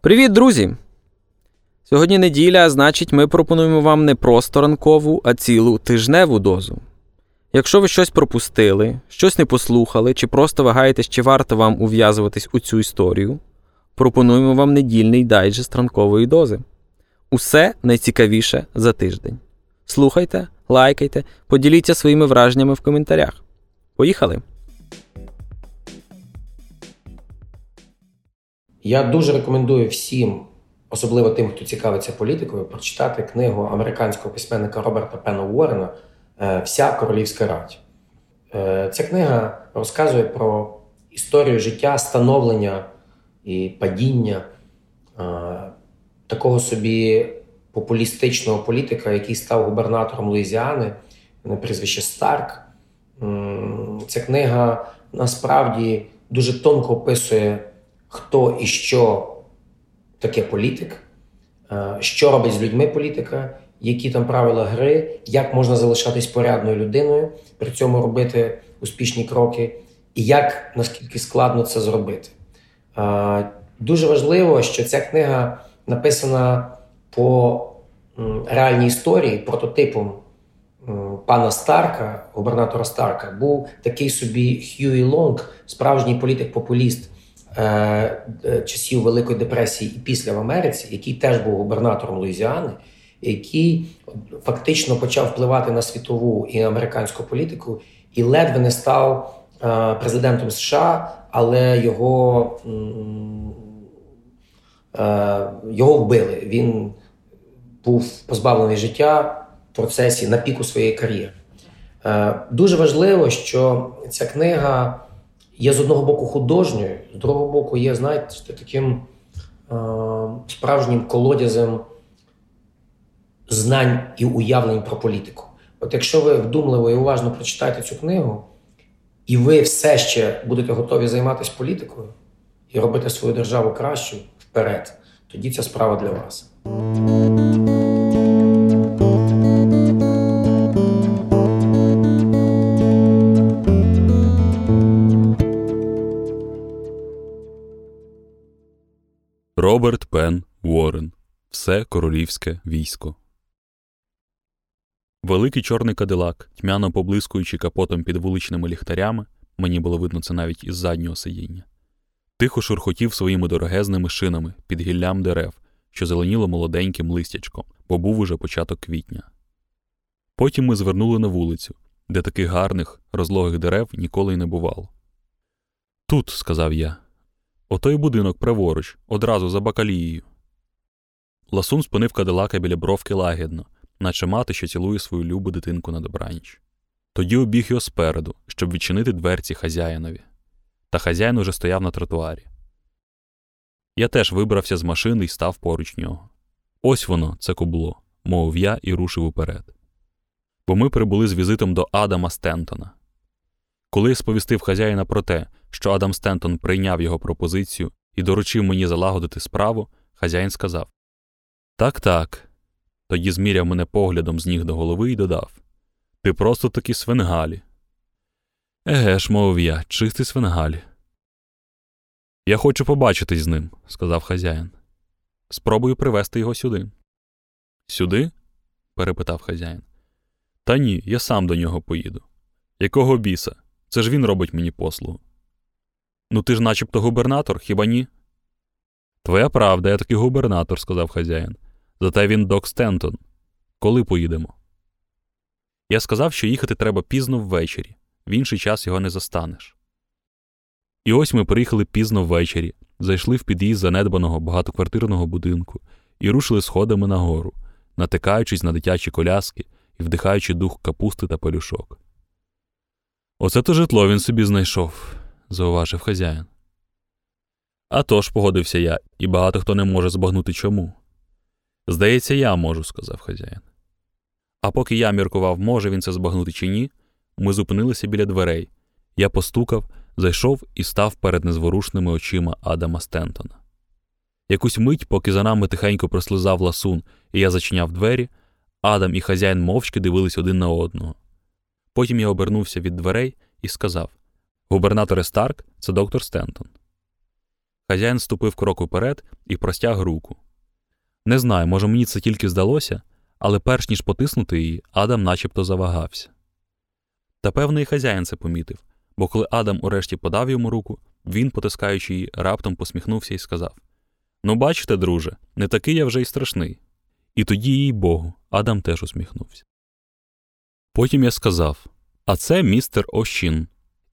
Привіт, друзі! Сьогодні неділя, а значить, ми пропонуємо вам не просто ранкову, а цілу тижневу дозу. Якщо ви щось пропустили, щось не послухали, чи просто вагаєтесь, чи варто вам ув'язуватись у цю історію, пропонуємо вам недільний дайджест ранкової дози. Усе найцікавіше за тиждень. Слухайте, лайкайте, поділіться своїми враженнями в коментарях. Поїхали! Я дуже рекомендую всім, особливо тим, хто цікавиться політикою, прочитати книгу американського письменника Роберта Пена Уоррена е, Вся королівська радь. Е, ця книга розказує про історію життя, становлення і падіння е, такого собі популістичного політика, який став губернатором Луїзіани, на прізвище Старк. Ця книга насправді дуже тонко описує, хто і що таке політик, е, що робить з людьми політика, які там правила гри, як можна залишатись порядною людиною, при цьому робити успішні кроки, і як наскільки складно це зробити. Е, дуже важливо, що ця книга написана по реальній історії прототипом пана Старка, губернатора Старка, був такий собі Хьюі Лонг, справжній політик-популіст е, е, часів Великої депресії і після в Америці, який теж був губернатором Луїзіани, який фактично почав впливати на світову і американську політику, і ледве не став е, президентом США, але його, його вбили. Він був позбавлений життя процесі на піку своєї кар'єри. Е, дуже важливо, що ця книга є з одного боку художньою, з другого боку, є, знаєте, таким е, справжнім колодязем знань і уявлень про політику. От якщо ви вдумливо і уважно прочитаєте цю книгу, і ви все ще будете готові займатися політикою і робити свою державу кращу вперед, тоді ця справа для вас. Все королівське військо. Великий чорний кадилак, тьмяно поблискуючи капотом під вуличними ліхтарями, мені було видно це навіть із заднього сидіння, тихо шурхотів своїми дорогезними шинами під гіллям дерев, що зеленіло молоденьким листячком, бо був уже початок квітня. Потім ми звернули на вулицю, де таких гарних, розлогих дерев ніколи й не бувало. Тут, сказав я, Отой будинок праворуч, одразу за бакалією. Ласун спинив кадилака біля бровки лагідно, наче мати, що цілує свою любу дитинку на добраніч. Тоді обіг його спереду, щоб відчинити дверці хазяїнові. Та хазяїн уже стояв на тротуарі. Я теж вибрався з машини і став поруч нього. Ось воно, це кубло, мовив я і рушив уперед. Бо ми прибули з візитом до Адама Стентона. Коли я сповістив хазяїна про те, що Адам Стентон прийняв його пропозицію і доручив мені залагодити справу, хазяїн сказав Так, так. Тоді зміряв мене поглядом з ніг до голови і додав Ти просто таки свенгалі. Еге ж, мовив я, чистий свенгалі. Я хочу побачитись з ним, сказав хазяїн. Спробую привезти його сюди. Сюди? перепитав хазяїн. Та ні, я сам до нього поїду. Якого біса? Це ж він робить мені послугу. Ну ти ж начебто губернатор, хіба ні? Твоя правда, я таки губернатор, сказав хазяїн. Зате він док Стентон. Коли поїдемо? Я сказав, що їхати треба пізно ввечері, в інший час його не застанеш. І ось ми приїхали пізно ввечері, зайшли в під'їзд занедбаного багатоквартирного будинку і рушили сходами нагору, натикаючись на дитячі коляски і вдихаючи дух капусти та пелюшок. Оце то житло він собі знайшов, зауважив хазяїн. «А тож», – погодився я, і багато хто не може збагнути чому. Здається, я можу, сказав хазяїн. А поки я міркував, може він це збагнути чи ні, ми зупинилися біля дверей. Я постукав, зайшов і став перед незворушними очима Адама Стентона. Якусь мить, поки за нами тихенько прослизав ласун, і я зачиняв двері, Адам і хазяїн мовчки дивились один на одного. Потім я обернувся від дверей і сказав: Губернатор Старк, це доктор Стентон. Хазяїн ступив крок уперед і простяг руку. Не знаю, може, мені це тільки здалося, але перш ніж потиснути її, Адам начебто завагався. Та певний хазяїн це помітив, бо коли Адам урешті подав йому руку, він, потискаючи її, раптом посміхнувся і сказав: Ну, бачите, друже, не такий я вже й страшний. І тоді, їй Богу, Адам теж усміхнувся. Потім я сказав: А це містер Ощін.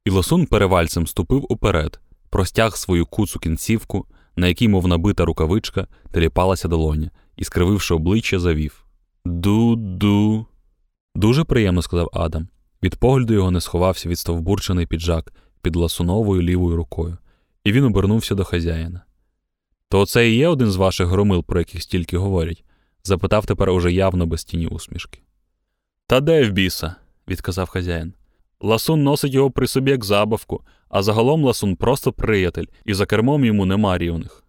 І лосун перевальцем ступив уперед, простяг свою куцу кінцівку, на якій, мов набита рукавичка, теліпалася долоня, і, скрививши обличчя, завів. Ду-ду. Дуже приємно, сказав Адам. Від погляду його не сховався відстовбурчений піджак під ласуновою лівою рукою, і він обернувся до хазяїна. То оце і є один з ваших громил, про яких стільки говорять? запитав тепер уже явно без тіні усмішки. Та де в біса? відказав хазяїн. Ласун носить його при собі як забавку, а загалом ласун просто приятель, і за кермом йому нема рівних.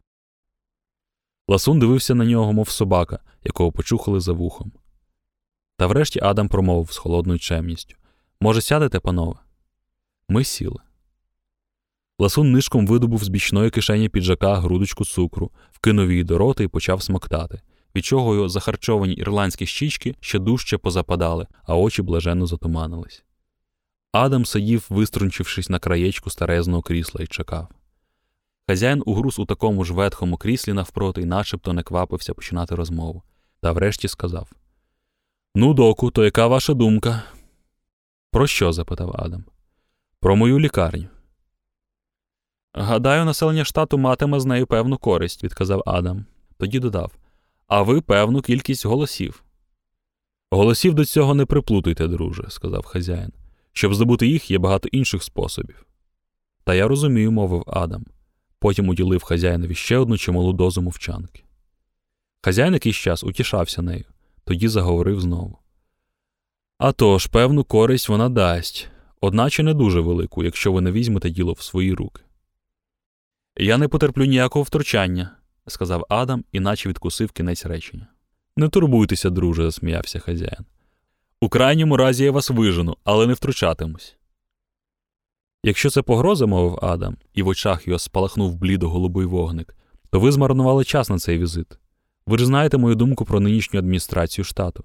Ласун дивився на нього, мов собака, якого почухали за вухом. Та врешті Адам промовив з холодною чемністю Може, сядете, панове? Ми сіли. Ласун нишком видобув з бічної кишені піджака грудочку цукру, вкинув її до рота і почав смоктати, від чого його захарчовані ірландські щічки ще дужче позападали, а очі блаженно затуманились. Адам сидів, виструнчившись на краєчку старезного крісла, і чекав. Хазяїн угруз у такому ж ветхому кріслі навпроти і начебто не квапився починати розмову, та врешті сказав: Ну, доку, то яка ваша думка? Про що? запитав Адам. Про мою лікарню. Гадаю, населення штату матиме з нею певну користь, відказав Адам. Тоді додав А ви певну кількість голосів. Голосів до цього не приплутуйте, друже, сказав хазяїн. Щоб здобути їх, є багато інших способів. Та я розумію, мовив Адам. Потім уділив хазяїнові ще одну чималу дозу мовчанки. Хазяїн якийсь час утішався нею, тоді заговорив знову. «А тож, певну користь вона дасть, одначе не дуже велику, якщо ви не візьмете діло в свої руки. Я не потерплю ніякого втручання, сказав Адам, іначе відкусив кінець речення. Не турбуйтеся, друже, засміявся хазяїн. У крайньому разі я вас вижену, але не втручатимусь. Якщо це погроза, мовив Адам, і в очах його спалахнув блідо голубий вогник, то ви змарнували час на цей візит. Ви ж знаєте мою думку про нинішню адміністрацію штату.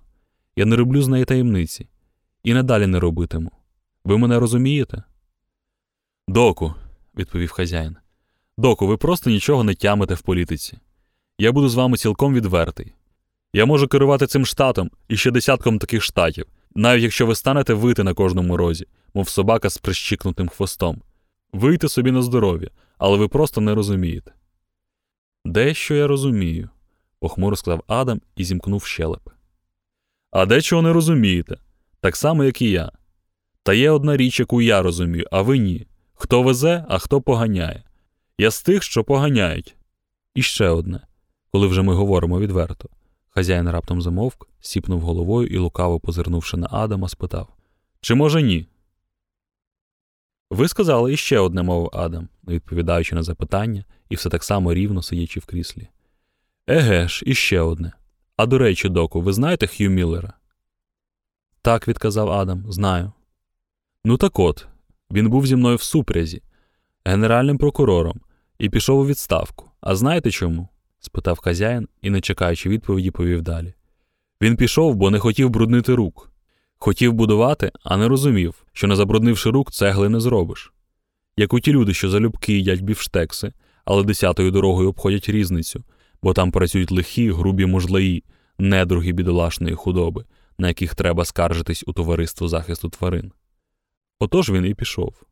Я не роблю з неї таємниці, і надалі не робитиму. Ви мене розумієте? Доку, відповів хазяїн. Доку, ви просто нічого не тямите в політиці. Я буду з вами цілком відвертий. Я можу керувати цим штатом і ще десятком таких штатів, навіть якщо ви станете вити на кожному розі, мов собака з прищикнутим хвостом. Вийти собі на здоров'я, але ви просто не розумієте. Дещо я розумію, похмуро сказав Адам і зімкнув щелепи. А дечого не розумієте, так само, як і я. Та є одна річ, яку я розумію, а ви ні. Хто везе, а хто поганяє. Я з тих, що поганяють. І ще одне, коли вже ми говоримо відверто. Хазяїн раптом замовк, сіпнув головою і, лукаво позирнувши на Адама, спитав Чи може ні? Ви сказали іще одне, мовив Адам, відповідаючи на запитання, і все так само рівно сидячи в кріслі. Еге ж, іще одне. А до речі, доку, ви знаєте Хью Міллера? Так, відказав Адам, знаю. Ну так от, він був зі мною в супрязі, генеральним прокурором, і пішов у відставку. А знаєте чому? Спитав хазяїн і, не чекаючи відповіді, повів далі. Він пішов, бо не хотів бруднити рук. Хотів будувати, а не розумів, що не забруднивши рук, цегли не зробиш. Як у ті люди, що залюбки їдять бівштекси, але десятою дорогою обходять різницю, бо там працюють лихі, грубі мужлаї, недруги бідолашної худоби, на яких треба скаржитись у товариство захисту тварин. Отож він і пішов.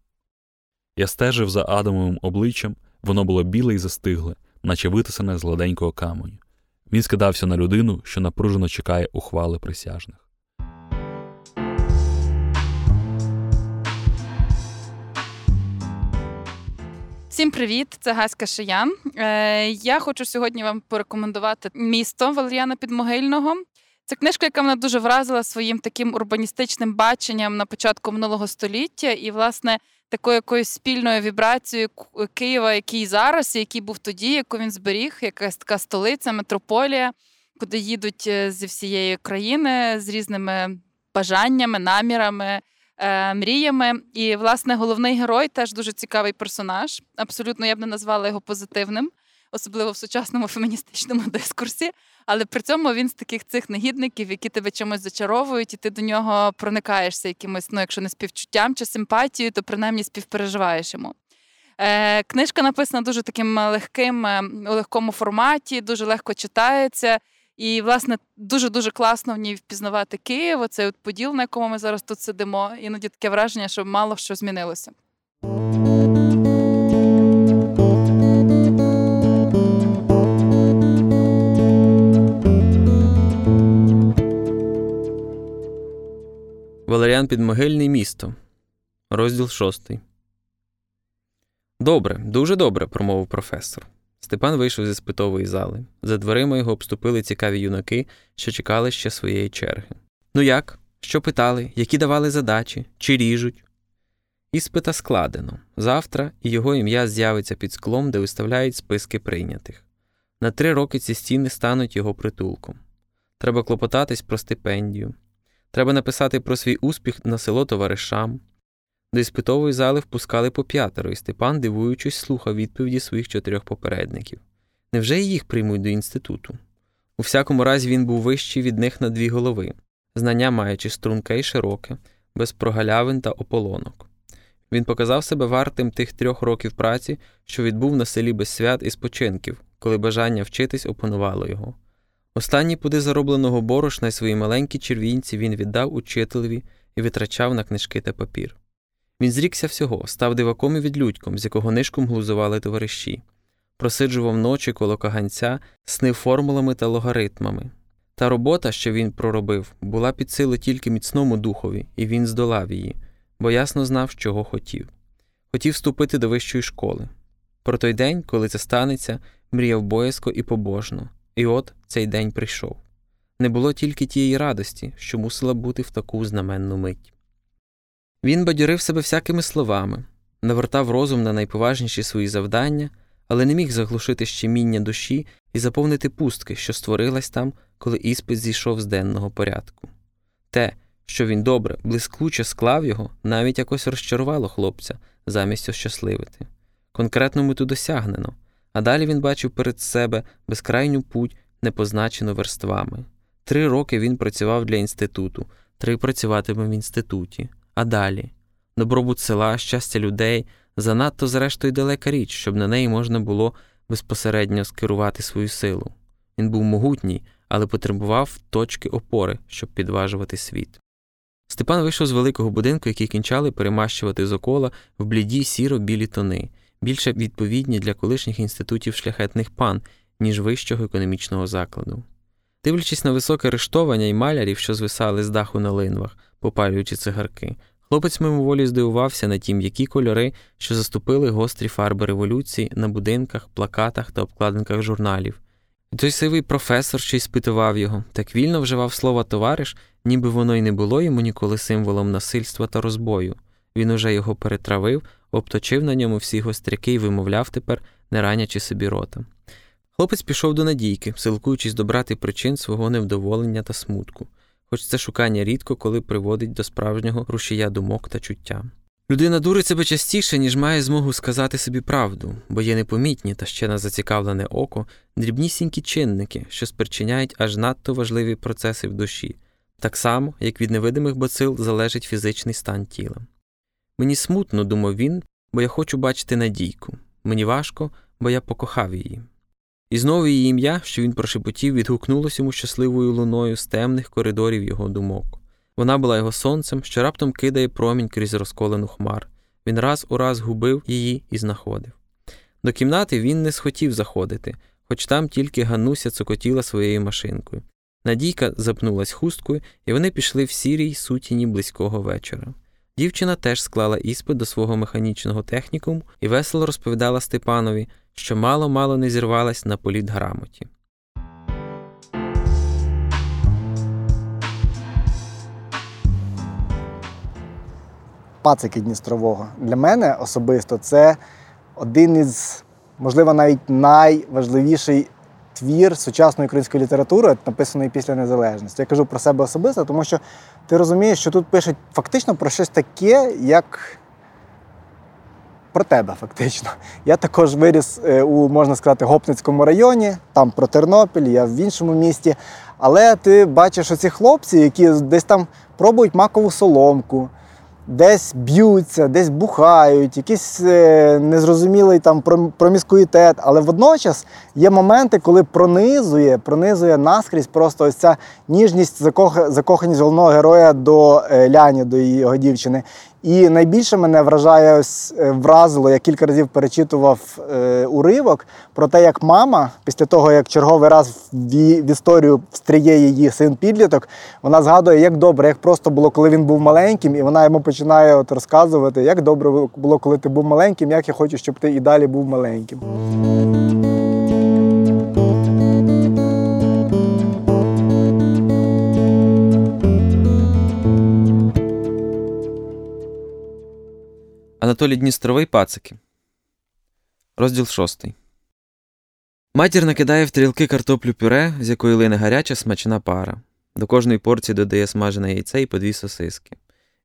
Я стежив за Адамовим обличчям, воно було біле і застигле, наче витисане з гладенького каменю. Він скидався на людину, що напружено чекає ухвали присяжних. Всім привіт, це Гаська Шиян. Е, Я хочу сьогодні вам порекомендувати місто Валеріана Підмогильного. Це книжка, яка мене дуже вразила своїм таким урбаністичним баченням на початку минулого століття. І, власне, такою якоюсь спільною вібрацією Києва, який зараз, який був тоді, яку він зберіг, якась така столиця, метрополія, куди їдуть е, зі всієї країни з різними бажаннями, намірами. Е, мріями. І, власне, головний герой теж дуже цікавий персонаж. Абсолютно я б не назвала його позитивним, особливо в сучасному феміністичному дискурсі. Але при цьому він з таких цих негідників, які тебе чимось зачаровують, і ти до нього проникаєшся якимось, ну, якщо не співчуттям чи симпатією, то принаймні співпереживаєш йому. Е, Книжка написана дуже таким легким, е, у легкому форматі, дуже легко читається. І, власне, дуже-дуже класно в ній впізнавати Київ, оцей от поділ, на якому ми зараз тут сидимо. Іноді таке враження, що мало що змінилося. Валеріан Підмогильний місто. Розділ шостий. Добре, дуже добре, промовив професор. Степан вийшов зі спитової зали. За дверима його обступили цікаві юнаки, що чекали ще своєї черги. Ну як? Що питали, які давали задачі, чи ріжуть? Іспита складено. Завтра і його ім'я з'явиться під склом, де виставляють списки прийнятих. На три роки ці стіни стануть його притулком. Треба клопотатись про стипендію. Треба написати про свій успіх на село товаришам. До іспитової зали впускали по п'ятеро, і Степан, дивуючись, слухав відповіді своїх чотирьох попередників. Невже і їх приймуть до інституту? У всякому разі, він був вищий від них на дві голови, знання маючи струнке й широке, без прогалявин та ополонок. Він показав себе вартим тих трьох років праці, що відбув на селі без свят і спочинків, коли бажання вчитись опанувало його. Останні пуди заробленого борошна й свої маленькі червінці він віддав учителеві і витрачав на книжки та папір. Він зрікся всього, став диваком і відлюдьком, з якого нишком глузували товариші, просиджував ночі коло каганця, снив формулами та логаритмами. Та робота, що він проробив, була під силу тільки міцному духові, і він здолав її, бо ясно знав, чого хотів. Хотів вступити до вищої школи. Про той день, коли це станеться, мріяв боязко і побожно, і от цей день прийшов. Не було тільки тієї радості, що мусила бути в таку знаменну мить. Він бадьорив себе всякими словами, навертав розум на найповажніші свої завдання, але не міг заглушити щеміння душі і заповнити пустки, що створилась там, коли іспит зійшов з денного порядку. Те, що він добре, блискуче склав його, навіть якось розчарувало хлопця замість ощасливити. Конкретно мету досягнено, а далі він бачив перед себе безкрайню путь, не позначену верствами. Три роки він працював для інституту, три працюватиме в інституті. А далі добробут села, щастя людей занадто, зрештою, далека річ, щоб на неї можна було безпосередньо скерувати свою силу. Він був могутній, але потребував точки опори, щоб підважувати світ. Степан вийшов з великого будинку, який кінчали перемащувати з окола в бліді сіро білі тони, більше відповідні для колишніх інститутів шляхетних пан, ніж вищого економічного закладу. Дивлячись на високе рештовання і малярів, що звисали з даху на линвах, попалюючи цигарки, хлопець мимоволі здивувався на ті м'які кольори, що заступили гострі фарби революції на будинках, плакатах та обкладинках журналів. І той сивий професор, що й спитував його, так вільно вживав слово товариш, ніби воно й не було йому ніколи символом насильства та розбою. Він уже його перетравив, обточив на ньому всі гостряки і вимовляв тепер, не ранячи собі рота. Хлопець пішов до Надійки, силкуючись добрати причин свого невдоволення та смутку, хоч це шукання рідко коли приводить до справжнього рушія думок та чуття. Людина дурить себе частіше, ніж має змогу сказати собі правду, бо є непомітні та ще на зацікавлене око дрібнісінькі чинники, що спричиняють аж надто важливі процеси в душі, так само, як від невидимих бацил залежить фізичний стан тіла. Мені смутно, думав він, бо я хочу бачити надійку. Мені важко, бо я покохав її. І знову її ім'я, що він прошепотів, відгукнулося йому щасливою луною з темних коридорів його думок. Вона була його сонцем, що раптом кидає промінь крізь розколену хмар. Він раз у раз губив її і знаходив. До кімнати він не схотів заходити, хоч там тільки Гануся цокотіла своєю машинкою. Надійка запнулась хусткою, і вони пішли в сірій сутіні близького вечора. Дівчина теж склала іспит до свого механічного технікуму і весело розповідала Степанові, що мало-мало не зірвалась на політграмоті. пацики Дністрового. Для мене особисто це один із, можливо, навіть найважливіший твір сучасної української літератури, написаної після незалежності. Я кажу про себе особисто, тому що ти розумієш, що тут пишуть фактично про щось таке, як. Про тебе, фактично. Я також виріс е, у, можна сказати, Гопницькому районі, там про Тернопіль, я в іншому місті. Але ти бачиш оці хлопці, які десь там пробують макову соломку, десь б'ються, десь бухають, якийсь е, незрозумілий там проміскуїтет. Але водночас є моменти, коли пронизує, пронизує наскрізь просто ось ця ніжність, закох... закоханість головного героя до е, Ляні, до його дівчини. І найбільше мене вражає е, вразило, я кілька разів перечитував е, уривок про те, як мама, після того, як черговий раз в, в історію встріє її син підліток, вона згадує, як добре, як просто було, коли він був маленьким, і вона йому починає от розказувати, як добре було, коли ти був маленьким, як я хочу, щоб ти і далі був маленьким. Анатолій Дністровий пацики. Розділ шостий. Матір накидає в трілки картоплю пюре, з якої лине гаряча смачна пара. До кожної порції додає смажене яйце і по дві сосиски.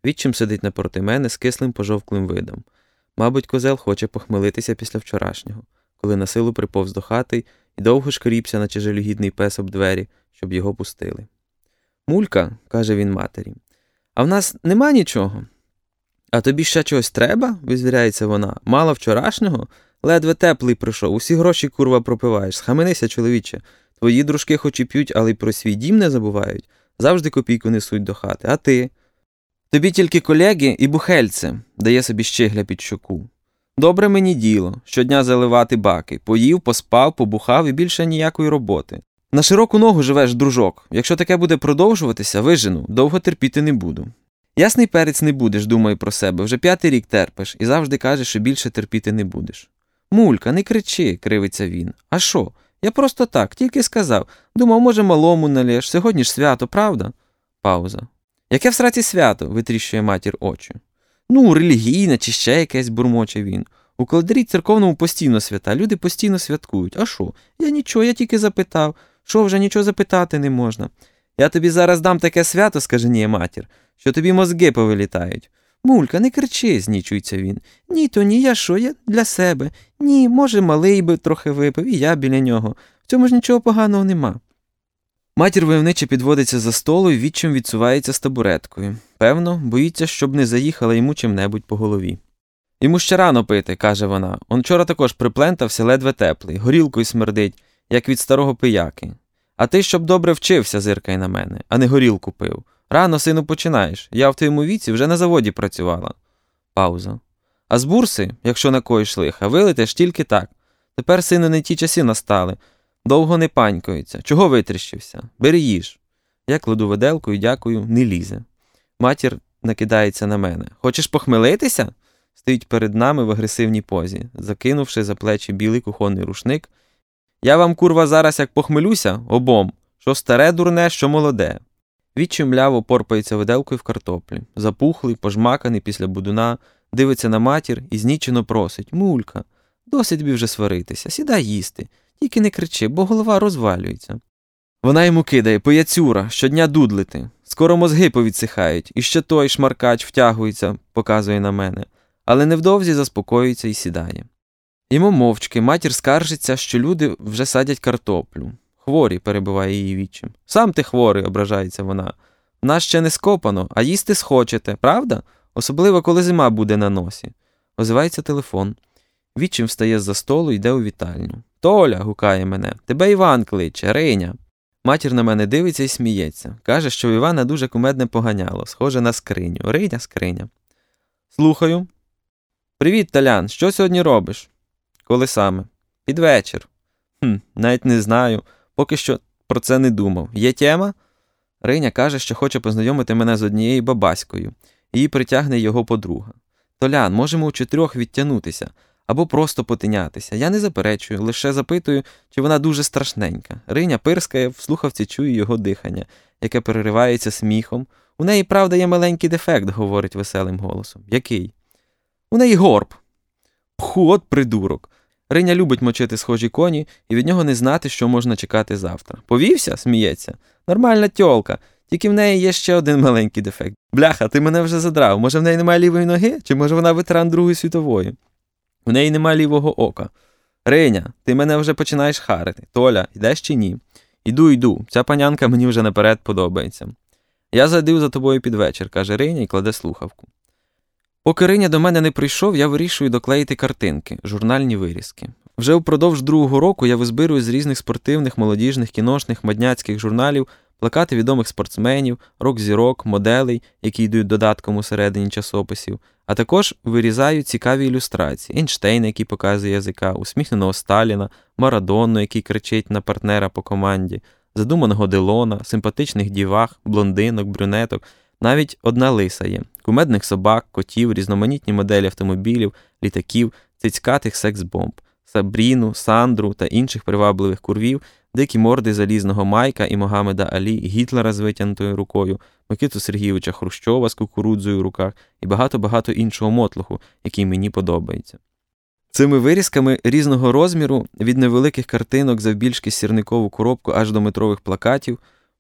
Відчим сидить напроти мене з кислим пожовклим видом. Мабуть, козел хоче похмелитися після вчорашнього, коли на силу приповз до хати і довго шкріпся, наче жалюгідний пес об двері, щоб його пустили. Мулька, каже він матері, а в нас нема нічого. А тобі ще чогось треба? визвіряється вона. Мало вчорашнього? Ледве теплий прийшов, усі гроші курва пропиваєш. Схаменися, чоловіче. Твої дружки хоч і п'ють, але й про свій дім не забувають. Завжди копійку несуть до хати. А ти? Тобі тільки колеги і бухельце, дає собі щегля під щоку. Добре мені діло, щодня заливати баки. Поїв, поспав, побухав і більше ніякої роботи. На широку ногу живеш, дружок. Якщо таке буде продовжуватися, вижену, довго терпіти не буду. Ясний перець не будеш, думаю про себе, вже п'ятий рік терпиш і завжди кажеш, що більше терпіти не будеш. Мулька, не кричи, кривиться він. А що? Я просто так, тільки сказав. Думав, може, малому налєш, сьогодні ж свято, правда? Пауза. Яке в сраці свято? витріщує матір очі. Ну, релігійне чи ще якесь бурмоче він. У календарі церковному постійно свята, люди постійно святкують. А що? Я нічого, я тільки запитав. Що вже нічого запитати не можна. Я тобі зараз дам таке свято, скаже ні, матір що тобі мозги повилітають. Мулька, не кричи, знічується він. Ні, то ні, я що, я для себе. Ні, може, малий би трохи випив, і я біля нього. В цьому ж нічого поганого нема. Матір войовниче підводиться за столу і відчим відсувається з табуреткою. Певно, боїться, щоб не заїхала йому чим-небудь по голові. Йому ще рано пити, каже вона. Он вчора також приплентався ледве теплий, горілкою смердить, як від старого пияки. А ти щоб добре вчився, зиркай на мене, а не горілку пив. Рано, сину, починаєш. Я в твоєму віці вже на заводі працювала. Пауза. А з бурси, якщо на коїш лиха, вилетиш тільки так. Тепер, сину, не ті часи настали. Довго не панькаються. Чого витріщився? Бери їж. Я кладу виделку і дякую, не лізе. Матір накидається на мене. Хочеш похмелитися? Стоїть перед нами в агресивній позі, закинувши за плечі білий кухонний рушник. Я вам, курва, зараз як похмелюся обом, що старе дурне, що молоде. Відчим мляво порпається виделкою в картоплі, запухлий, пожмаканий після будуна, дивиться на матір і знічено просить Мулька, досить тобі вже сваритися, сідай їсти, тільки не кричи, бо голова розвалюється. Вона йому кидає пояцюра, щодня дудлити. Скоро мозги повідсихають, і ще той шмаркач втягується, показує на мене, але невдовзі заспокоюється і сідає. Йому мовчки матір скаржиться, що люди вже садять картоплю. Хворі, перебиває її відчим. Сам ти хворий, ображається вона. Нас ще не скопано, а їсти схочете, правда? Особливо, коли зима буде на носі. Озивається телефон. Відчим встає з за столу йде у вітальню. Толя, гукає мене, тебе Іван кличе, Риня. Матір на мене дивиться і сміється. Каже, що в Івана дуже кумедне поганяло, схоже на скриню. Риня, скриня. Слухаю. Привіт, Талян. Що сьогодні робиш? Коли саме? Під вечір. Хм, Навіть не знаю. Поки що про це не думав. Є тема? Риня каже, що хоче познайомити мене з однією бабаською. її притягне його подруга. Толян, можемо у чотирьох відтягнутися або просто потинятися. Я не заперечую, лише запитую, чи вона дуже страшненька. Риня пирскає, в слухавці чує його дихання, яке переривається сміхом. У неї, правда, є маленький дефект, говорить веселим голосом. Який? У неї горб. Пху, от придурок. Риня любить мочити схожі коні, і від нього не знати, що можна чекати завтра. Повівся? сміється. Нормальна тьолка, тільки в неї є ще один маленький дефект. Бляха, ти мене вже задрав. Може, в неї немає лівої ноги, чи може вона ветеран Другої світової? У неї немає лівого ока. Риня, ти мене вже починаєш харити. Толя, йдеш чи ні? Іду, йду. Ця панянка мені вже наперед подобається. Я зайду за тобою під вечір, каже Риня і кладе слухавку. Поки Риня до мене не прийшов, я вирішую доклеїти картинки, журнальні вирізки. Вже впродовж другого року я визбирую з різних спортивних, молодіжних, кіношних, мадняцьких журналів плакати відомих спортсменів, рок-зірок, моделей, які йдуть додатком у середині часописів, а також вирізаю цікаві ілюстрації: Ейнштейна, який показує язика, усміхненого Сталіна, Марадонну, який кричить на партнера по команді, задуманого Делона, симпатичних дівах, блондинок, брюнеток. Навіть одна лиса є, кумедних собак, котів, різноманітні моделі автомобілів, літаків, цицькатих секс-бомб, Сабріну, Сандру та інших привабливих курвів, дикі морди залізного Майка і Могамеда Алі, Гітлера з витягнутою рукою, Микиту Сергійовича Хрущова з кукурудзою в руках і багато-багато іншого мотлуху, який мені подобається. Цими вирізками різного розміру від невеликих картинок завбільшки сірникову коробку аж до метрових плакатів.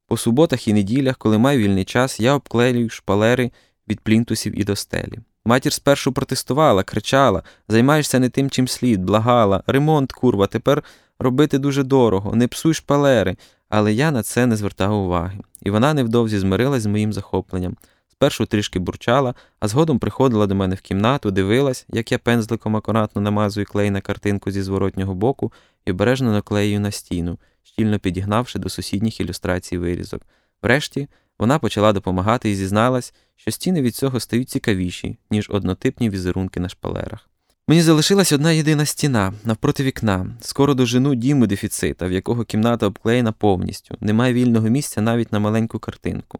По суботах і неділях, коли маю вільний час, я обклеюю шпалери від плінтусів і до стелі. Матір спершу протестувала, кричала займаєшся не тим, чим слід, благала, ремонт, курва, тепер робити дуже дорого, не псуй шпалери. Але я на це не звертав уваги, і вона невдовзі змирилась з моїм захопленням. Спершу трішки бурчала, а згодом приходила до мене в кімнату, дивилась, як я пензликом акуратно намазую клей на картинку зі зворотнього боку і обережно наклею на стіну щільно підігнавши до сусідніх ілюстрацій вирізок. Врешті вона почала допомагати і зізналась, що стіни від цього стають цікавіші, ніж однотипні візерунки на шпалерах. Мені залишилась одна єдина стіна навпроти вікна, скоро дожину діму дефіцита, в якого кімната обклеєна повністю, немає вільного місця навіть на маленьку картинку.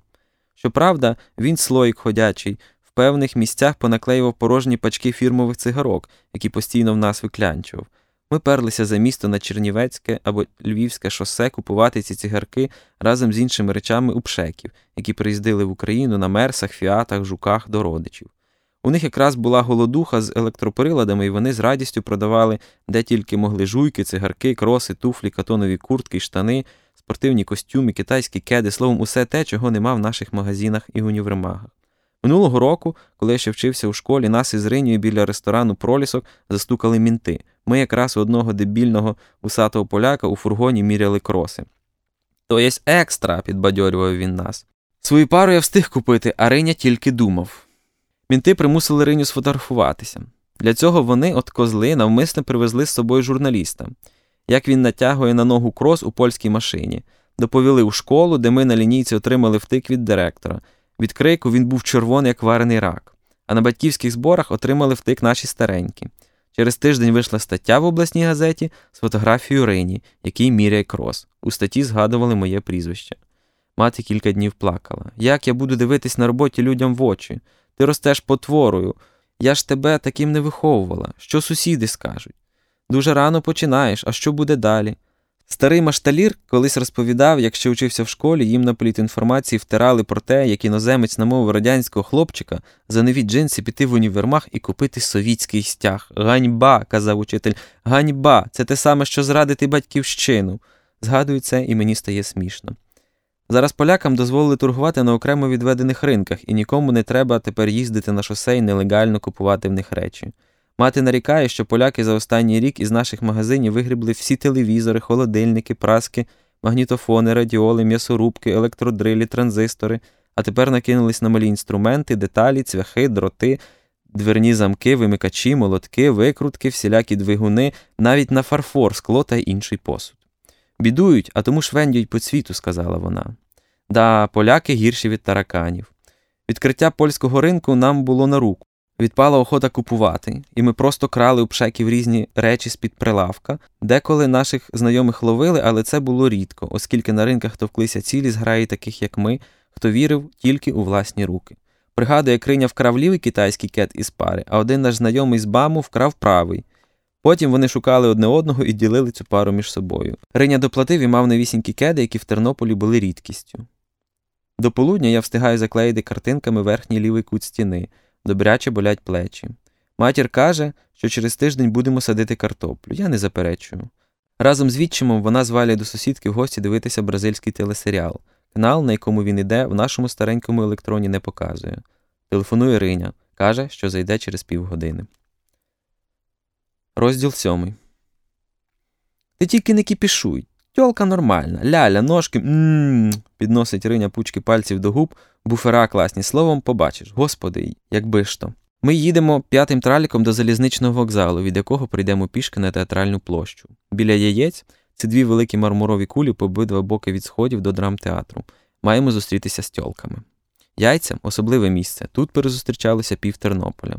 Щоправда, він слоїк ходячий, в певних місцях понаклеював порожні пачки фірмових цигарок, які постійно в нас виклянчував. Ми перлися за місто на Чернівецьке або Львівське шосе купувати ці цигарки разом з іншими речами у пшеків, які приїздили в Україну на мерсах, фіатах, жуках до родичів. У них якраз була голодуха з електроприладами, і вони з радістю продавали де тільки могли жуйки, цигарки, кроси, туфлі, катонові куртки штани, спортивні костюми, китайські кеди, словом, усе те, чого нема в наших магазинах і універмагах. Минулого року, коли я ще вчився у школі, нас із Ринію біля ресторану Пролісок застукали мінти. Ми якраз у одного дебільного усатого поляка у фургоні міряли кроси. То є екстра, підбадьорював він нас. Свою пару я встиг купити, а Риня тільки думав. Мінти примусили Риню сфотографуватися. Для цього вони, от козли, навмисно привезли з собою журналіста, як він натягує на ногу крос у польській машині, доповіли у школу, де ми на лінійці отримали втик від директора. Від крику він був червоний, як варений рак, а на батьківських зборах отримали втик наші старенькі. Через тиждень вийшла стаття в обласній газеті з фотографією Рині, який міряє крос. У статті згадували моє прізвище. Мати кілька днів плакала. Як я буду дивитись на роботі людям в очі? Ти ростеш потворою. Я ж тебе таким не виховувала. Що сусіди скажуть? Дуже рано починаєш, а що буде далі? Старий машталір колись розповідав, як ще учився в школі, їм на політінформації втирали про те, як іноземець намовив радянського хлопчика за нові джинси піти в універмаг і купити совітський стяг. Ганьба, казав учитель, ганьба, це те саме, що зрадити батьківщину. Згадую це, і мені стає смішно. Зараз полякам дозволили торгувати на окремо відведених ринках, і нікому не треба тепер їздити на шосе і нелегально купувати в них речі. Мати нарікає, що поляки за останній рік із наших магазинів вигрібли всі телевізори, холодильники, праски, магнітофони, радіоли, м'ясорубки, електродрилі, транзистори, а тепер накинулись на малі інструменти, деталі, цвяхи, дроти, дверні замки, вимикачі, молотки, викрутки, всілякі двигуни, навіть на фарфор, скло та інший посуд. Бідують, а тому швендюють по світу, сказала вона. Да, поляки гірші від тараканів. Відкриття польського ринку нам було на руку. Відпала охота купувати, і ми просто крали у пшеків різні речі з-під прилавка. Деколи наших знайомих ловили, але це було рідко, оскільки на ринках товклися цілі зграї, таких як ми, хто вірив тільки у власні руки. Пригадую, як Риня вкрав лівий китайський кет із пари, а один наш знайомий з БАМу вкрав правий. Потім вони шукали одне одного і ділили цю пару між собою. Риня доплатив і мав новісінькі кеди, які в Тернополі були рідкістю. До полудня я встигаю заклеїти картинками верхній лівий кут стіни, добряче болять плечі. Матір каже, що через тиждень будемо садити картоплю. Я не заперечую. Разом з відчимом вона звалює до сусідки в гості дивитися бразильський телесеріал. Канал, на якому він іде, в нашому старенькому електроні не показує. Телефонує Риня, каже, що зайде через півгодини. Розділ сьомий. Ти тільки не кіпішуй. Тьолка нормальна, ляля, ножки. Ммм. підносить Риня пучки пальців до губ, буфера класні словом, побачиш. Господи, якби ж то. Ми їдемо п'ятим траліком до залізничного вокзалу, від якого прийдемо пішки на театральну площу. Біля яєць це дві великі мармурові кулі по обидва боки від сходів до драмтеатру. Маємо зустрітися з тьолками. Яйця особливе місце. Тут перезустрічалися пів Тернополя.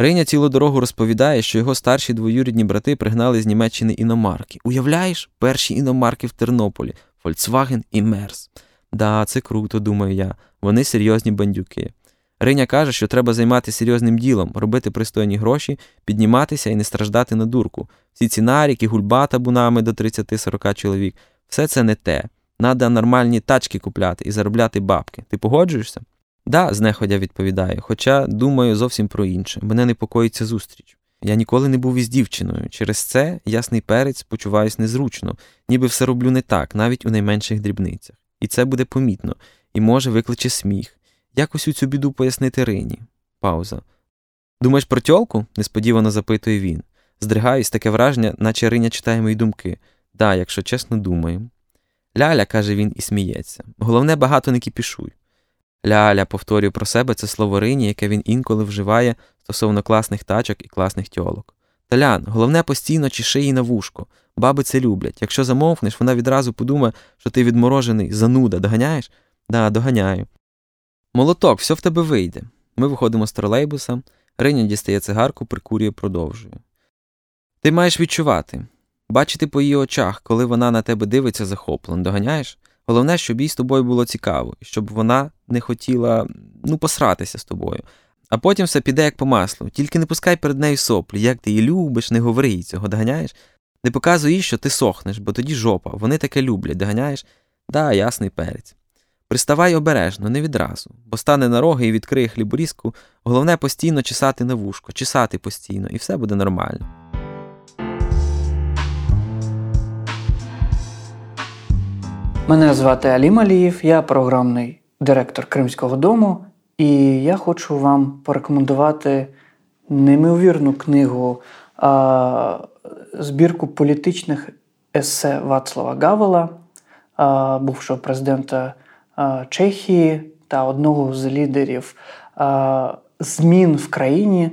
Риня цілу дорогу розповідає, що його старші двоюрідні брати пригнали з Німеччини іномарки. Уявляєш, перші іномарки в Тернополі Volkswagen і Мерс. Да, це круто, думаю я. Вони серйозні бандюки. Риня каже, що треба займатися серйозним ділом, робити пристойні гроші, підніматися і не страждати на дурку. Всі ці наріки, гульба табунами до 30-40 чоловік все це не те. Надо нормальні тачки купляти і заробляти бабки. Ти погоджуєшся? Да, знеходя відповідаю, хоча думаю зовсім про інше. Мене непокоїться зустріч. Я ніколи не був із дівчиною. Через це ясний перець почуваюсь незручно, ніби все роблю не так, навіть у найменших дрібницях. І це буде помітно, і може викличе сміх. Як усю цю біду пояснити Рині? Пауза. Думаєш про тьолку? несподівано запитує він. Здригаюсь, таке враження, наче Риня читає мої думки. Да, якщо чесно, думаю. Ляля, каже він і сміється. Головне, багато не кіпішуй. Ляля повторюю про себе це слово Рині, яке він інколи вживає стосовно класних тачок і класних тьолок. Талян, головне постійно чеши її на вушко. Баби це люблять. Якщо замовкнеш, вона відразу подумає, що ти відморожений, зануда. Доганяєш? Да, доганяю. Молоток, все в тебе вийде. Ми виходимо з тролейбуса, Риня дістає цигарку, прикурює, продовжує. Ти маєш відчувати, бачити по її очах, коли вона на тебе дивиться захоплено, доганяєш? Головне, щоб їй з тобою було цікаво, щоб вона не хотіла ну, посратися з тобою. А потім все піде як по маслу. Тільки не пускай перед нею соплі, як ти її любиш, не говори їй цього, доганяєш? Не показуй їй, що ти сохнеш, бо тоді жопа, вони таке люблять, доганяєш? Да, ясний перець. Приставай обережно, не відразу, бо стане на роги і відкриє хліборізку, головне постійно чесати на вушко, чесати постійно, і все буде нормально. Мене звати Алім Алієв, я програмний директор Кримського дому, і я хочу вам порекомендувати неймовірну книгу, а, збірку політичних есе Вацлава Гавела, а, бувшого президента а, Чехії та одного з лідерів а, змін в країні,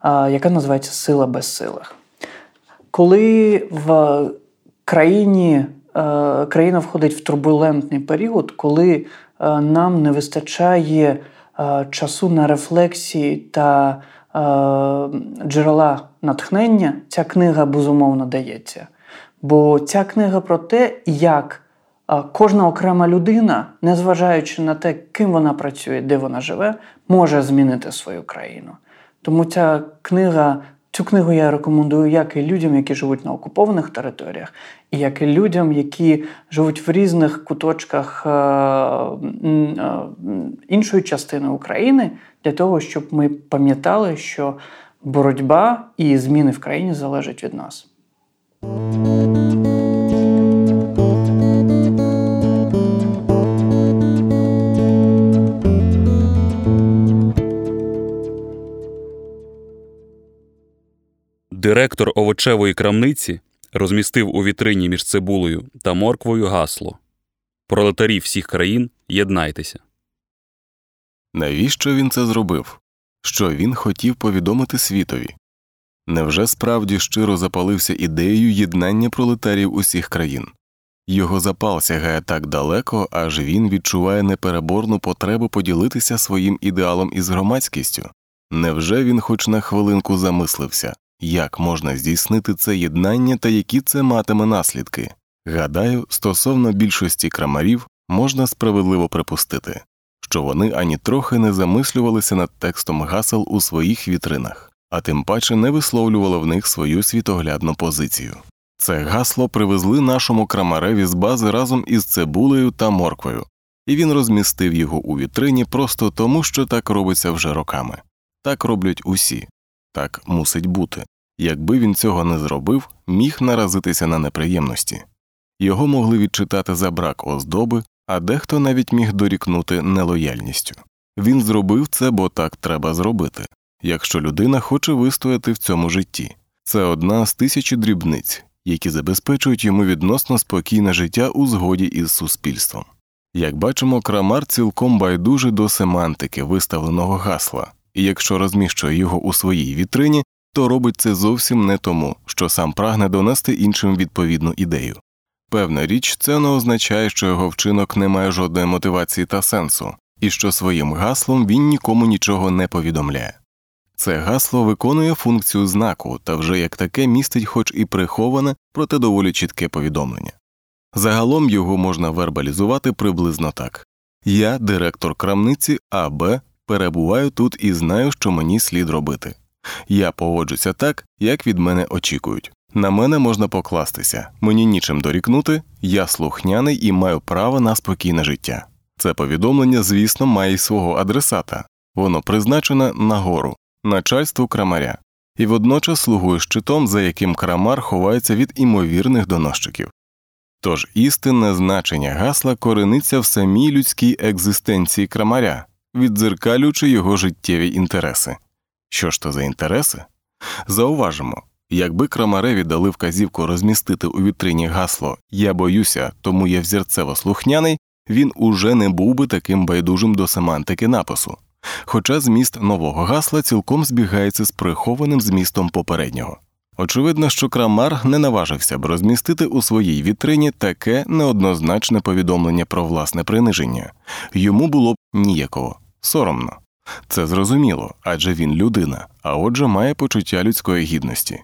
а, яка називається Сила безсилих. Коли в країні країна входить в турбулентний період, коли е, нам не вистачає е, часу на рефлексії та джерела натхнення, ця книга безумовно дається. Бо ця книга про те, як кожна окрема людина, незважаючи на те, ким вона працює, де вона живе, може змінити свою країну. Тому ця книга Цю книгу я рекомендую як і людям, які живуть на окупованих територіях, і як і людям, які живуть в різних куточках е, е, іншої частини України, для того, щоб ми пам'ятали, що боротьба і зміни в країні залежать від нас. Директор овочевої крамниці розмістив у вітрині між цибулею та морквою гасло Пролетарі всіх країн єднайтеся. Навіщо він це зробив? Що він хотів повідомити світові? Невже справді щиро запалився ідеєю єднання пролетарів усіх країн? Його запал сягає так далеко, аж він відчуває непереборну потребу поділитися своїм ідеалом із громадськістю. Невже він хоч на хвилинку замислився? Як можна здійснити це єднання та які це матиме наслідки? Гадаю, стосовно більшості крамарів можна справедливо припустити, що вони ані трохи не замислювалися над текстом гасел у своїх вітринах, а тим паче не висловлювали в них свою світоглядну позицію. Це гасло привезли нашому крамареві з бази разом із цибулею та морквою, і він розмістив його у вітрині просто тому, що так робиться вже роками. Так роблять усі, так мусить бути. Якби він цього не зробив, міг наразитися на неприємності. Його могли відчитати за брак оздоби, а дехто навіть міг дорікнути нелояльністю. Він зробив це, бо так треба зробити, якщо людина хоче вистояти в цьому житті. Це одна з тисячі дрібниць, які забезпечують йому відносно спокійне життя у згоді із суспільством. Як бачимо, крамар цілком байдужий до семантики виставленого гасла, і якщо розміщує його у своїй вітрині, то робить це зовсім не тому, що сам прагне донести іншим відповідну ідею. Певна річ, це не означає, що його вчинок не має жодної мотивації та сенсу, і що своїм гаслом він нікому нічого не повідомляє. Це гасло виконує функцію знаку та вже як таке містить хоч і приховане, проте доволі чітке повідомлення. Загалом його можна вербалізувати приблизно так Я, директор крамниці АБ, перебуваю тут і знаю, що мені слід робити. Я поводжуся так, як від мене очікують. На мене можна покластися, мені нічим дорікнути, я слухняний і маю право на спокійне життя. Це повідомлення, звісно, має й свого адресата, воно призначене нагору, начальству крамаря, і водночас слугує щитом, за яким крамар ховається від імовірних доносчиків. Тож істинне значення гасла корениться в самій людській екзистенції крамаря, віддзеркалюючи його життєві інтереси. Що ж то за інтереси? Зауважимо, якби крамареві дали вказівку розмістити у вітрині гасло Я боюся, тому я взірцево слухняний, він уже не був би таким байдужим до семантики напису, хоча зміст нового гасла цілком збігається з прихованим змістом попереднього. Очевидно, що крамар не наважився б розмістити у своїй вітрині таке неоднозначне повідомлення про власне приниження йому було б ніяково, соромно. Це зрозуміло, адже він людина, а отже має почуття людської гідності.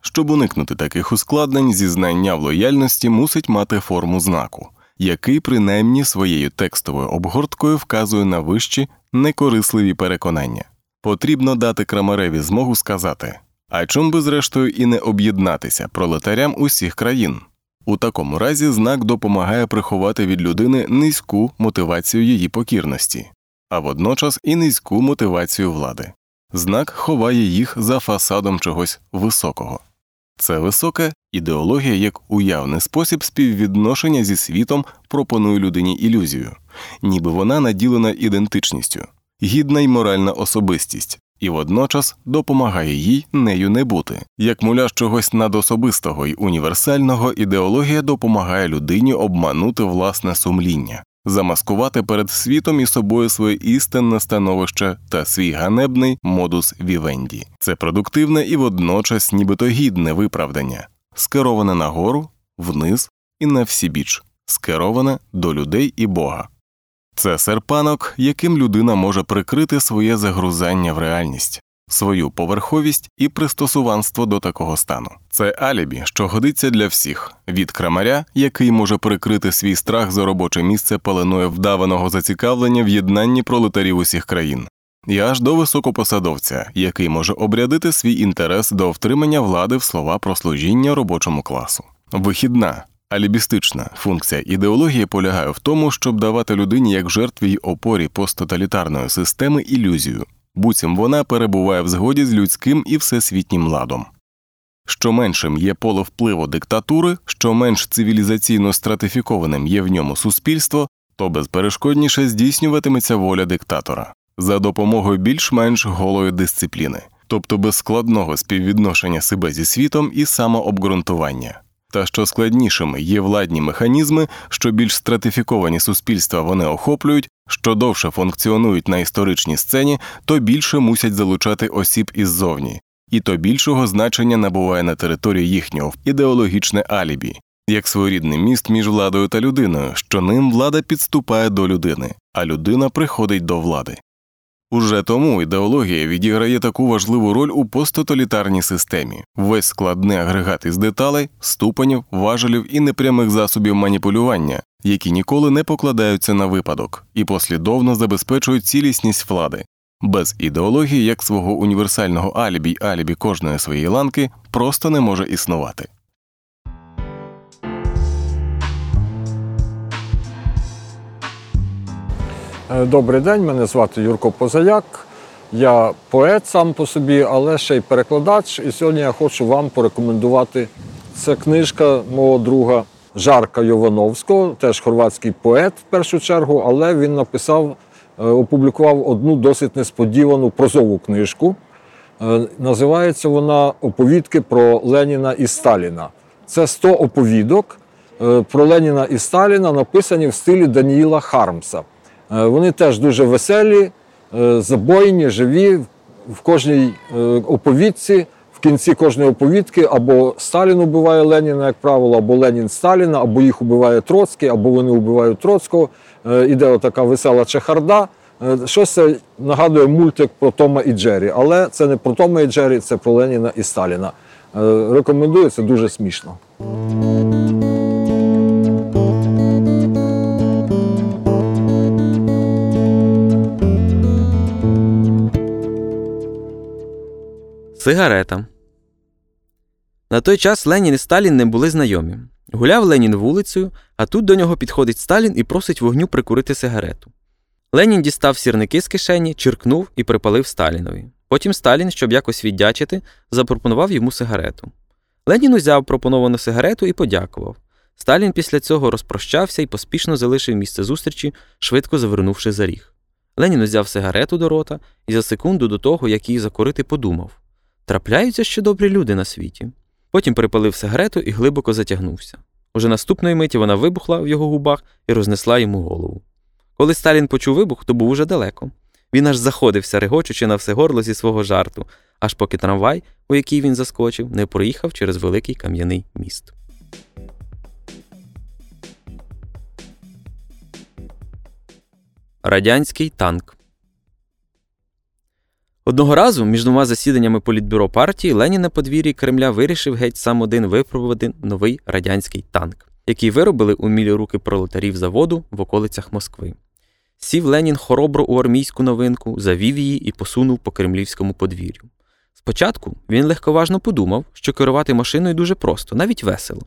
Щоб уникнути таких ускладнень, зізнання в лояльності мусить мати форму знаку, який принаймні своєю текстовою обгорткою вказує на вищі некорисливі переконання. Потрібно дати крамареві змогу сказати а чом би, зрештою, і не об'єднатися пролетарям усіх країн. У такому разі знак допомагає приховати від людини низьку мотивацію її покірності, а водночас і низьку мотивацію влади. Знак ховає їх за фасадом чогось високого. Це висока ідеологія як уявний спосіб співвідношення зі світом пропонує людині ілюзію, ніби вона наділена ідентичністю, гідна й моральна особистість, і водночас допомагає їй нею не бути. Як муляж чогось надособистого й універсального, ідеологія допомагає людині обманути власне сумління, замаскувати перед світом і собою своє істинне становище та свій ганебний модус вівенді. Це продуктивне і водночас нібито гідне виправдання, скероване нагору, вниз і на всібіч, скероване до людей і Бога. Це серпанок, яким людина може прикрити своє загрузання в реальність, свою поверховість і пристосуванство до такого стану. Це алібі, що годиться для всіх. Від крамаря, який може прикрити свій страх за робоче місце паленою вдаваного зацікавлення в єднанні пролетарів усіх країн, і аж до високопосадовця, який може обрядити свій інтерес до втримання влади в слова про служіння робочому класу. Вихідна. Алібістична. Функція ідеології полягає в тому, щоб давати людині як жертві й опорі посттоталітарної системи ілюзію, буцім вона перебуває в згоді з людським і всесвітнім ладом. Що меншим є поле впливу диктатури, що менш цивілізаційно стратифікованим є в ньому суспільство, то безперешкодніше здійснюватиметься воля диктатора за допомогою більш-менш голої дисципліни, тобто без складного співвідношення себе зі світом і самообґрунтування. Та що складнішими є владні механізми, що більш стратифіковані суспільства вони охоплюють, що довше функціонують на історичній сцені, то більше мусять залучати осіб іззовні, і то більшого значення набуває на території їхнього ідеологічне алібі, як своєрідний міст між владою та людиною, що ним влада підступає до людини, а людина приходить до влади. Уже тому ідеологія відіграє таку важливу роль у посттоталітарній системі. Весь складний агрегат із деталей, ступенів, важелів і непрямих засобів маніпулювання, які ніколи не покладаються на випадок і послідовно забезпечують цілісність влади. Без ідеології як свого універсального алібі алібі кожної своєї ланки просто не може існувати. Добрий день, мене звати Юрко Позаяк. Я поет сам по собі, але ще й перекладач. І сьогодні я хочу вам порекомендувати. Це книжка мого друга Жарка Йовановського, теж хорватський поет в першу чергу, але він написав, е, опублікував одну досить несподівану прозову книжку. Е, Називається вона Оповідки про Леніна і Сталіна. Це 100 оповідок е, про Леніна і Сталіна, написані в стилі Даніїла Хармса. Е, Вони теж дуже веселі, е, забойні, живі. В кожній е, оповідці, в кінці кожної оповідки або Сталін убиває Леніна, як правило, або Ленін Сталіна, або їх убиває Троцький, або вони убивають Троцького. Іде отака весела чехарда. Щось це нагадує мультик про Тома і Джері, але це не про Тома і Джері, це про Леніна і Сталіна. Рекомендую, це дуже смішно. Сигарета. На той час Ленін і Сталін не були знайомі. Гуляв Ленін вулицею, а тут до нього підходить Сталін і просить вогню прикурити сигарету. Ленін дістав сірники з кишені, чиркнув і припалив Сталінові. Потім Сталін, щоб якось віддячити, запропонував йому сигарету. Ленін узяв пропоновану сигарету і подякував. Сталін після цього розпрощався і поспішно залишив місце зустрічі, швидко завернувши за ріг. Ленін узяв сигарету до рота і за секунду до того, як її закурити, подумав: трапляються ще добрі люди на світі. Потім припалив сигарету і глибоко затягнувся. Уже наступної миті вона вибухла в його губах і рознесла йому голову. Коли Сталін почув вибух, то був уже далеко. Він аж заходився, регочучи на все горло зі свого жарту, аж поки трамвай, у який він заскочив, не проїхав через великий кам'яний міст. Радянський танк. Одного разу між двома засіданнями політбюро партії Ленін на подвір'ї Кремля вирішив геть сам один випробувати новий радянський танк, який виробили умілі руки пролетарів заводу в околицях Москви. Сів Ленін хоробро у армійську новинку, завів її і посунув по кремлівському подвір'ю. Спочатку він легковажно подумав, що керувати машиною дуже просто, навіть весело.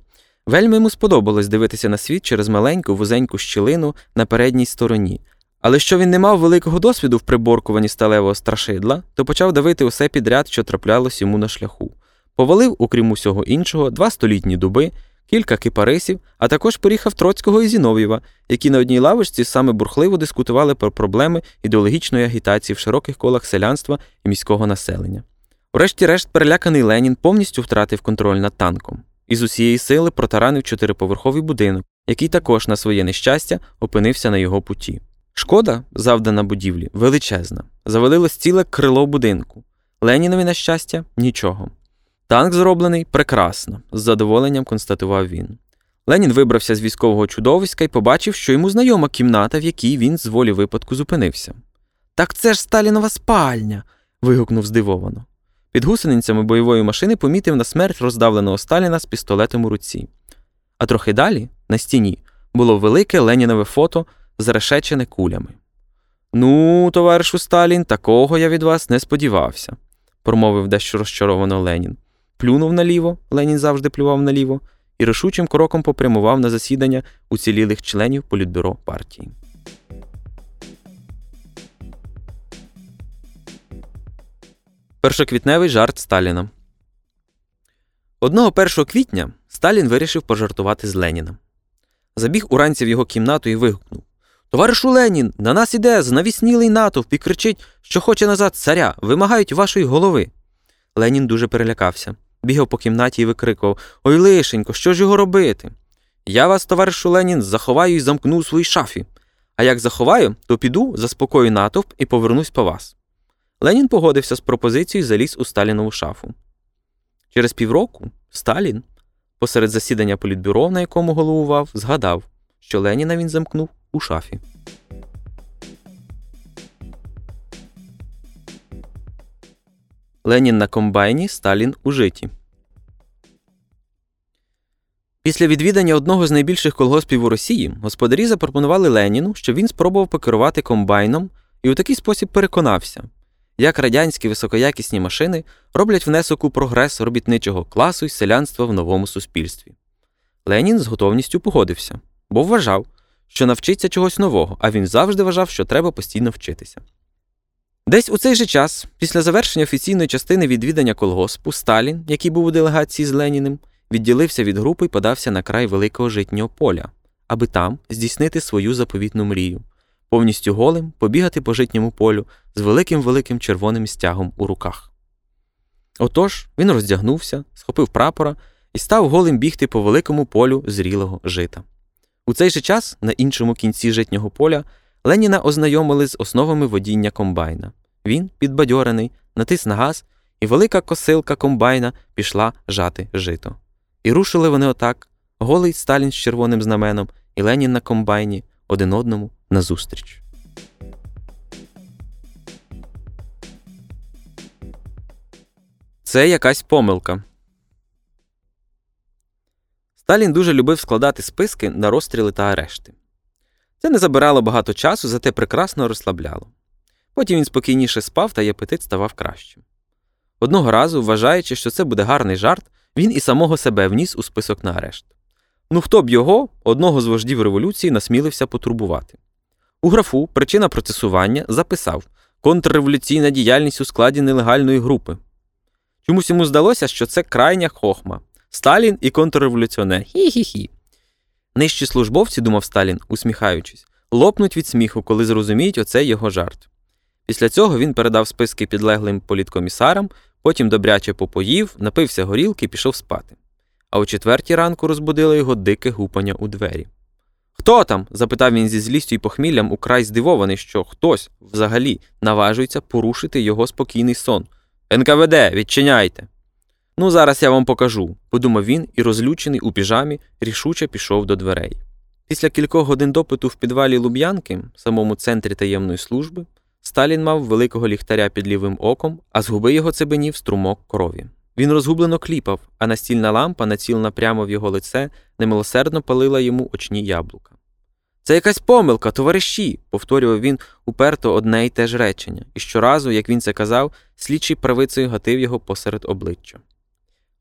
Вельми йому сподобалось дивитися на світ через маленьку вузеньку щілину на передній стороні. Але що він не мав великого досвіду в приборкуванні сталевого страшидла, то почав давити усе підряд, що траплялось йому на шляху. Повалив, окрім усього іншого, два столітні дуби, кілька кипарисів, а також поріхав Троцького і Зінов'єва, які на одній лавочці саме бурхливо дискутували про проблеми ідеологічної агітації в широких колах селянства і міського населення. Врешті-решт, переляканий Ленін повністю втратив контроль над танком і з усієї сили протаранив чотириповерховий будинок, який також на своє нещастя опинився на його путі. Шкода, завдана будівлі, величезна. Завалилось ціле крило будинку. Ленінові, на щастя, нічого. Танк зроблений прекрасно, з задоволенням констатував він. Ленін вибрався з військового чудовиська і побачив, що йому знайома кімната, в якій він з волі випадку зупинився. Так це ж Сталінова спальня. вигукнув здивовано. Під гусеницями бойової машини помітив на смерть роздавленого Сталіна з пістолетом у руці. А трохи далі, на стіні, було велике Ленінове фото, зарешечене кулями. Ну, товаришу Сталін, такого я від вас не сподівався, промовив дещо розчаровано Ленін. Плюнув наліво, Ленін завжди плював наліво, і рішучим кроком попрямував на засідання уцілілих членів політбюро партії. Першоквітневий жарт Сталіна. Одного 1 квітня Сталін вирішив пожартувати з Леніном. Забіг уранці в його кімнату і вигукнув Товаришу Ленін, на нас іде знавіснілий натовп і кричить, що хоче назад царя, вимагають вашої голови. Ленін дуже перелякався, бігав по кімнаті і викрикував Ой, лишенько, що ж його робити? Я вас, товаришу Ленін, заховаю і замкну у своїй шафі. А як заховаю, то піду, заспокою натовп і повернусь по вас. Ленін погодився з пропозицією і заліз у Сталінову шафу. Через півроку Сталін, посеред засідання політбюро, на якому головував, згадав, що Леніна він замкнув у шафі. Ленін на комбайні, Сталін у житі. Після відвідання одного з найбільших колгоспів у Росії господарі запропонували Леніну, щоб він спробував покерувати комбайном і у такий спосіб переконався, як радянські високоякісні машини роблять внесок у прогрес робітничого класу і селянства в новому суспільстві. Ленін з готовністю погодився, бо вважав, що навчиться чогось нового, а він завжди вважав, що треба постійно вчитися. Десь у цей же час, після завершення офіційної частини відвідання колгоспу, Сталін, який був у делегації з Леніним, відділився від групи і подався на край великого житнього поля, аби там здійснити свою заповітну мрію, повністю голим побігати по житньому полю з великим великим червоним стягом у руках. Отож він роздягнувся, схопив прапора і став голим бігти по великому полю зрілого жита. У цей же час, на іншому кінці житнього поля, Леніна ознайомили з основами водіння комбайна. Він, підбадьорений, натис на газ, і велика косилка комбайна пішла жати жито. І рушили вони отак: голий Сталін з червоним знаменом і Ленін на комбайні один одному назустріч. Це якась помилка. Сталін дуже любив складати списки на розстріли та арешти. Це не забирало багато часу, зате прекрасно розслабляло. Потім він спокійніше спав та й апетит ставав кращим. Одного разу, вважаючи, що це буде гарний жарт, він і самого себе вніс у список на арешт. Ну хто б його, одного з вождів революції, насмілився потурбувати. У графу причина процесування записав контрреволюційна діяльність у складі нелегальної групи. Чомусь йому здалося, що це крайня хохма Сталін і контрреволюціонер. Хі-хі-хі. Нижчі службовці, думав Сталін, усміхаючись, лопнуть від сміху, коли зрозуміють оцей його жарт. Після цього він передав списки підлеглим політкомісарам, потім добряче попоїв, напився горілки і пішов спати. А о четвертій ранку розбудило його дике гупання у двері. Хто там? запитав він зі злістю і похміллям, украй здивований, що хтось взагалі наважується порушити його спокійний сон. НКВД, відчиняйте. Ну, зараз я вам покажу, подумав він і, розлючений у піжамі, рішуче пішов до дверей. Після кількох годин допиту в підвалі Луб'янки, самому центрі таємної служби, Сталін мав великого ліхтаря під лівим оком, а з губи його цебенів струмок крові. Він розгублено кліпав, а настільна лампа, націлена прямо в його лице, немилосердно палила йому очні яблука. Це якась помилка, товариші, повторював він уперто одне й те ж речення, і щоразу, як він це казав, слідчий правицею гатив його посеред обличчя.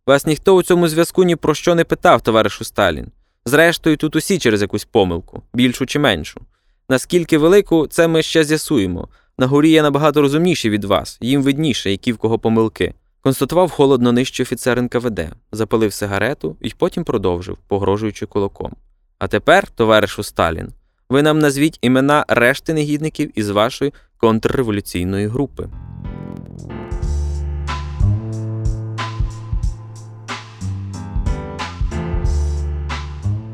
Вас ніхто у цьому зв'язку ні про що не питав, товаришу Сталін. Зрештою, тут усі через якусь помилку, більшу чи меншу. Наскільки велику, це ми ще з'ясуємо. На горі є набагато розумніші від вас, їм видніше, які в кого помилки. Констатував холодно нижчий офіцер НКВД, запалив сигарету і потім продовжив, погрожуючи кулаком. А тепер, товаришу Сталін, ви нам назвіть імена решти негідників із вашої контрреволюційної групи.